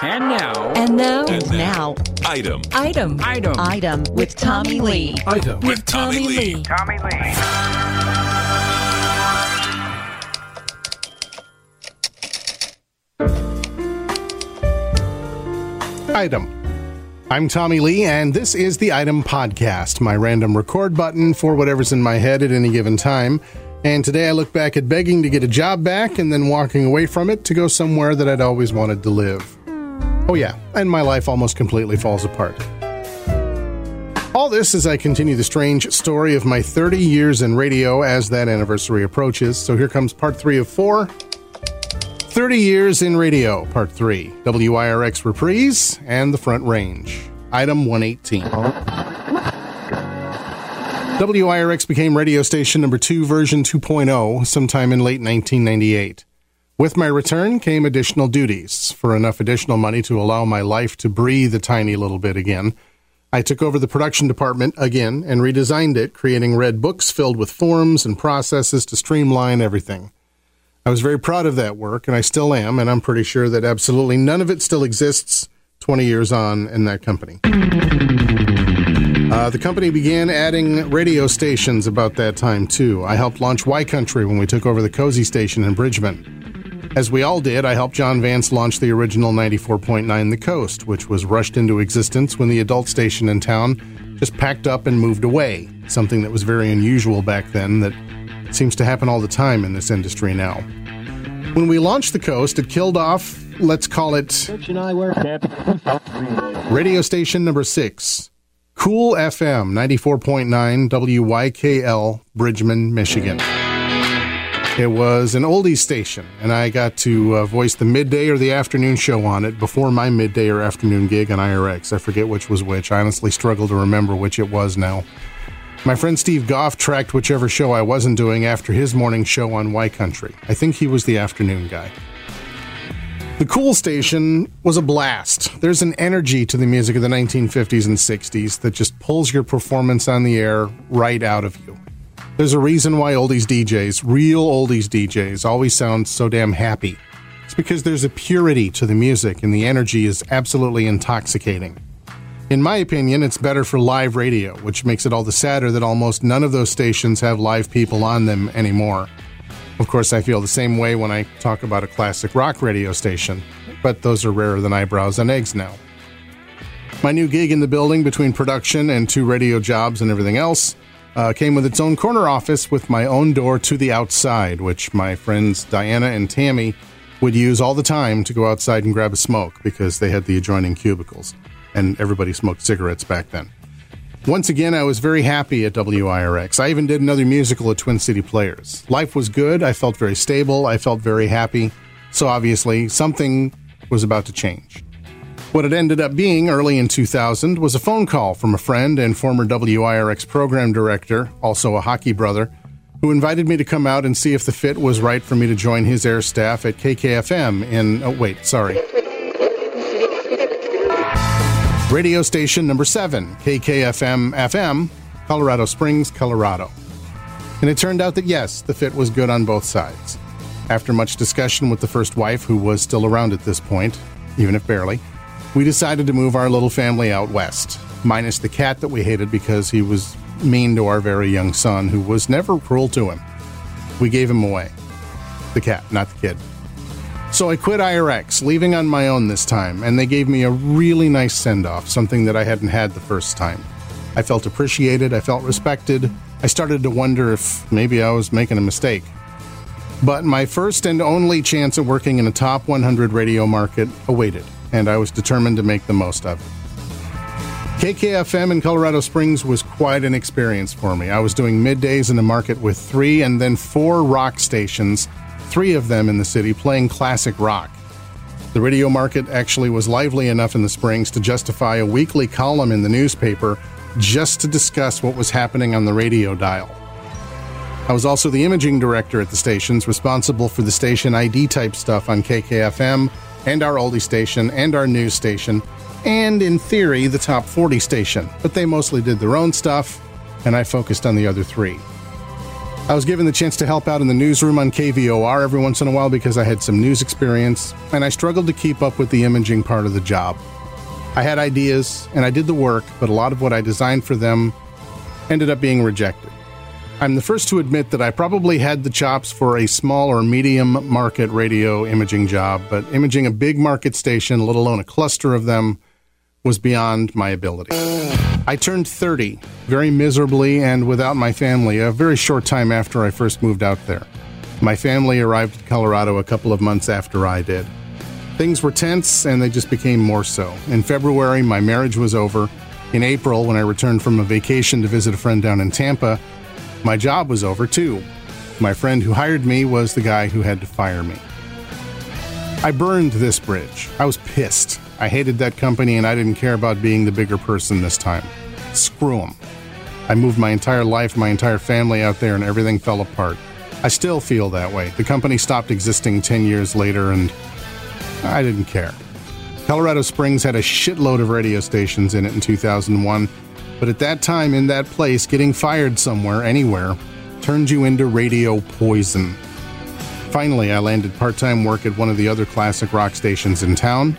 And now, And now, And now, Item item, item, item with Tommy Lee. Item. with Tommy Lee. Tommy Lee. Item. I'm Tommy Lee, and this is the Item Podcast, my random record button for whatever's in my head at any given time. And today I look back at begging to get a job back and then walking away from it to go somewhere that I'd always wanted to live. Oh, yeah, and my life almost completely falls apart. All this as I continue the strange story of my 30 years in radio as that anniversary approaches. So here comes part three of four 30 Years in Radio, Part 3, WIRX Reprise, and The Front Range. Item 118. WIRX became radio station number 2, version 2.0, sometime in late 1998. With my return came additional duties. For enough additional money to allow my life to breathe a tiny little bit again, I took over the production department again and redesigned it, creating red books filled with forms and processes to streamline everything. I was very proud of that work, and I still am, and I'm pretty sure that absolutely none of it still exists 20 years on in that company. Uh, the company began adding radio stations about that time, too. I helped launch Y Country when we took over the Cozy station in Bridgman. As we all did, I helped John Vance launch the original 94.9 The Coast, which was rushed into existence when the adult station in town just packed up and moved away, something that was very unusual back then that seems to happen all the time in this industry now. When we launched the coast, it killed off, let's call it radio station number six, Cool FM 94.9 WYKL, Bridgman, Michigan. It was an oldies station, and I got to uh, voice the midday or the afternoon show on it before my midday or afternoon gig on IRX. I forget which was which. I honestly struggle to remember which it was now. My friend Steve Goff tracked whichever show I wasn't doing after his morning show on Y Country. I think he was the afternoon guy. The Cool Station was a blast. There's an energy to the music of the 1950s and 60s that just pulls your performance on the air right out of you. There's a reason why oldies DJs, real oldies DJs, always sound so damn happy. It's because there's a purity to the music and the energy is absolutely intoxicating. In my opinion, it's better for live radio, which makes it all the sadder that almost none of those stations have live people on them anymore. Of course, I feel the same way when I talk about a classic rock radio station, but those are rarer than eyebrows and eggs now. My new gig in the building between production and two radio jobs and everything else uh, came with its own corner office with my own door to the outside, which my friends Diana and Tammy would use all the time to go outside and grab a smoke because they had the adjoining cubicles and everybody smoked cigarettes back then. Once again, I was very happy at WIRX. I even did another musical at Twin City Players. Life was good. I felt very stable. I felt very happy. So obviously, something was about to change. What it ended up being early in 2000 was a phone call from a friend and former WIRX program director, also a hockey brother, who invited me to come out and see if the fit was right for me to join his air staff at KKFM in, oh, wait, sorry, radio station number 7, KKFM FM, Colorado Springs, Colorado. And it turned out that yes, the fit was good on both sides. After much discussion with the first wife, who was still around at this point, even if barely, we decided to move our little family out west, minus the cat that we hated because he was mean to our very young son, who was never cruel to him. We gave him away. The cat, not the kid. So I quit IRX, leaving on my own this time, and they gave me a really nice send off, something that I hadn't had the first time. I felt appreciated, I felt respected. I started to wonder if maybe I was making a mistake. But my first and only chance at working in a top 100 radio market awaited, and I was determined to make the most of it. KKFM in Colorado Springs was quite an experience for me. I was doing middays in a market with three and then four rock stations, three of them in the city, playing classic rock. The radio market actually was lively enough in the Springs to justify a weekly column in the newspaper just to discuss what was happening on the radio dial. I was also the imaging director at the stations, responsible for the station ID type stuff on KKFM and our oldie station and our news station, and in theory, the top 40 station. But they mostly did their own stuff, and I focused on the other three. I was given the chance to help out in the newsroom on KVOR every once in a while because I had some news experience, and I struggled to keep up with the imaging part of the job. I had ideas and I did the work, but a lot of what I designed for them ended up being rejected. I'm the first to admit that I probably had the chops for a small or medium market radio imaging job, but imaging a big market station, let alone a cluster of them, was beyond my ability. I turned 30 very miserably and without my family a very short time after I first moved out there. My family arrived in Colorado a couple of months after I did. Things were tense and they just became more so. In February, my marriage was over. In April, when I returned from a vacation to visit a friend down in Tampa, my job was over too. My friend who hired me was the guy who had to fire me. I burned this bridge. I was pissed. I hated that company and I didn't care about being the bigger person this time. Screw them. I moved my entire life, my entire family out there, and everything fell apart. I still feel that way. The company stopped existing 10 years later, and I didn't care. Colorado Springs had a shitload of radio stations in it in 2001, but at that time, in that place, getting fired somewhere, anywhere, turned you into radio poison. Finally, I landed part time work at one of the other classic rock stations in town.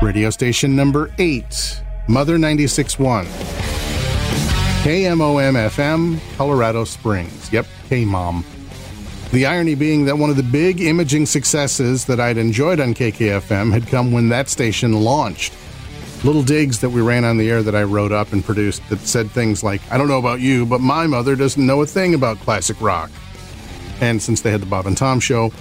Radio station number 8, Mother 96.1. KMOM FM, Colorado Springs. Yep, K Mom. The irony being that one of the big imaging successes that I'd enjoyed on KKFM had come when that station launched. Little digs that we ran on the air that I wrote up and produced that said things like, I don't know about you, but my mother doesn't know a thing about classic rock. And since they had the Bob and Tom show,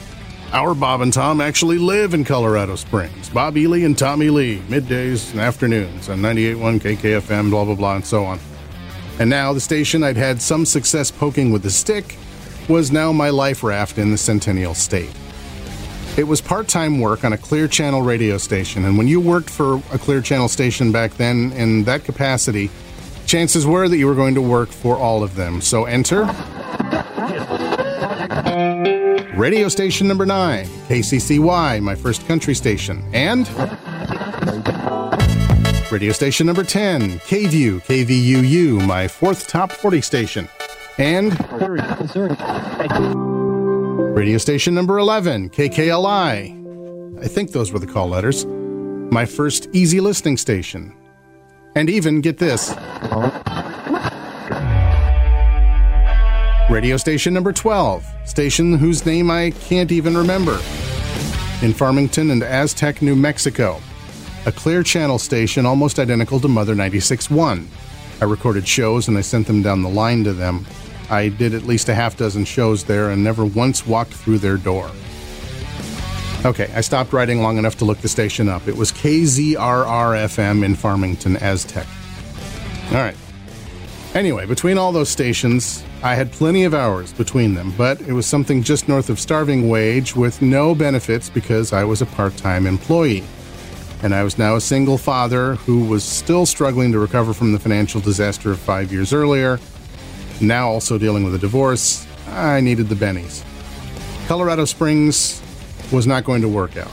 our Bob and Tom actually live in Colorado Springs. Bob Ely and Tommy Lee, middays and afternoons on 98.1 KKFM, blah, blah, blah, and so on. And now the station I'd had some success poking with a stick was now my life raft in the Centennial State. It was part time work on a clear channel radio station, and when you worked for a clear channel station back then in that capacity, chances were that you were going to work for all of them. So enter. Radio station number 9, KCCY, my first country station, and radio station number 10, KVU, KVUU, my fourth top 40 station, and radio station number 11, KKLI. I think those were the call letters. My first easy listening station. And even, get this, radio station number 12, station whose name I can't even remember, in Farmington and Aztec, New Mexico. A clear channel station almost identical to Mother 96.1. I recorded shows and I sent them down the line to them. I did at least a half dozen shows there and never once walked through their door. Okay, I stopped writing long enough to look the station up. It was KZRR FM in Farmington, Aztec. All right. Anyway, between all those stations, I had plenty of hours between them, but it was something just north of starving wage with no benefits because I was a part time employee. And I was now a single father who was still struggling to recover from the financial disaster of five years earlier. Now also dealing with a divorce, I needed the bennies. Colorado Springs was not going to work out.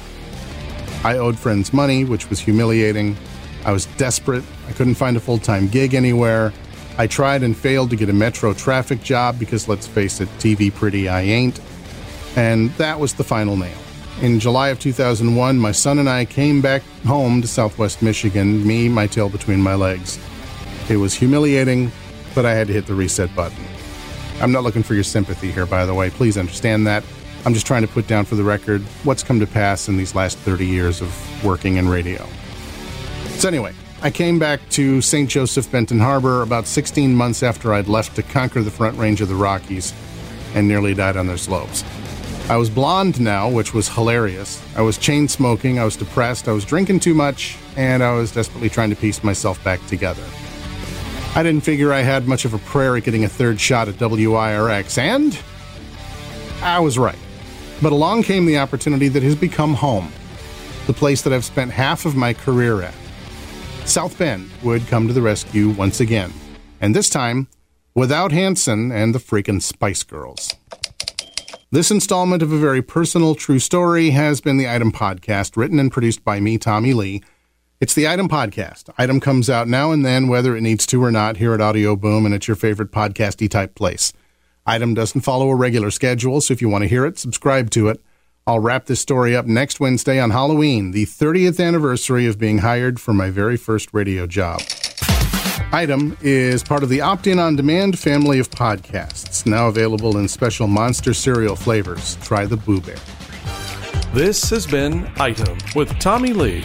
I owed friends money, which was humiliating. I was desperate. I couldn't find a full time gig anywhere. I tried and failed to get a metro traffic job because, let's face it, TV pretty I ain't. And that was the final nail. In July of 2001, my son and I came back home to southwest Michigan, me, my tail between my legs. It was humiliating, but I had to hit the reset button. I'm not looking for your sympathy here, by the way. Please understand that. I'm just trying to put down for the record what's come to pass in these last 30 years of working in radio. So, anyway, I came back to St. Joseph Benton Harbor about 16 months after I'd left to conquer the front range of the Rockies and nearly died on their slopes. I was blonde now, which was hilarious. I was chain smoking, I was depressed, I was drinking too much, and I was desperately trying to piece myself back together. I didn't figure I had much of a prayer at getting a third shot at WIRX, and I was right. But along came the opportunity that has become home, the place that I've spent half of my career at. South Bend would come to the rescue once again, and this time without Hanson and the freaking Spice Girls. This installment of a very personal, true story has been the Item Podcast, written and produced by me, Tommy Lee. It's the Item Podcast. Item comes out now and then, whether it needs to or not, here at Audio Boom, and it's your favorite podcasty type place. Item doesn't follow a regular schedule, so if you want to hear it, subscribe to it. I'll wrap this story up next Wednesday on Halloween, the 30th anniversary of being hired for my very first radio job. Item is part of the Opt In On Demand family of podcasts, now available in special monster cereal flavors. Try the Boo Berry. This has been Item with Tommy Lee.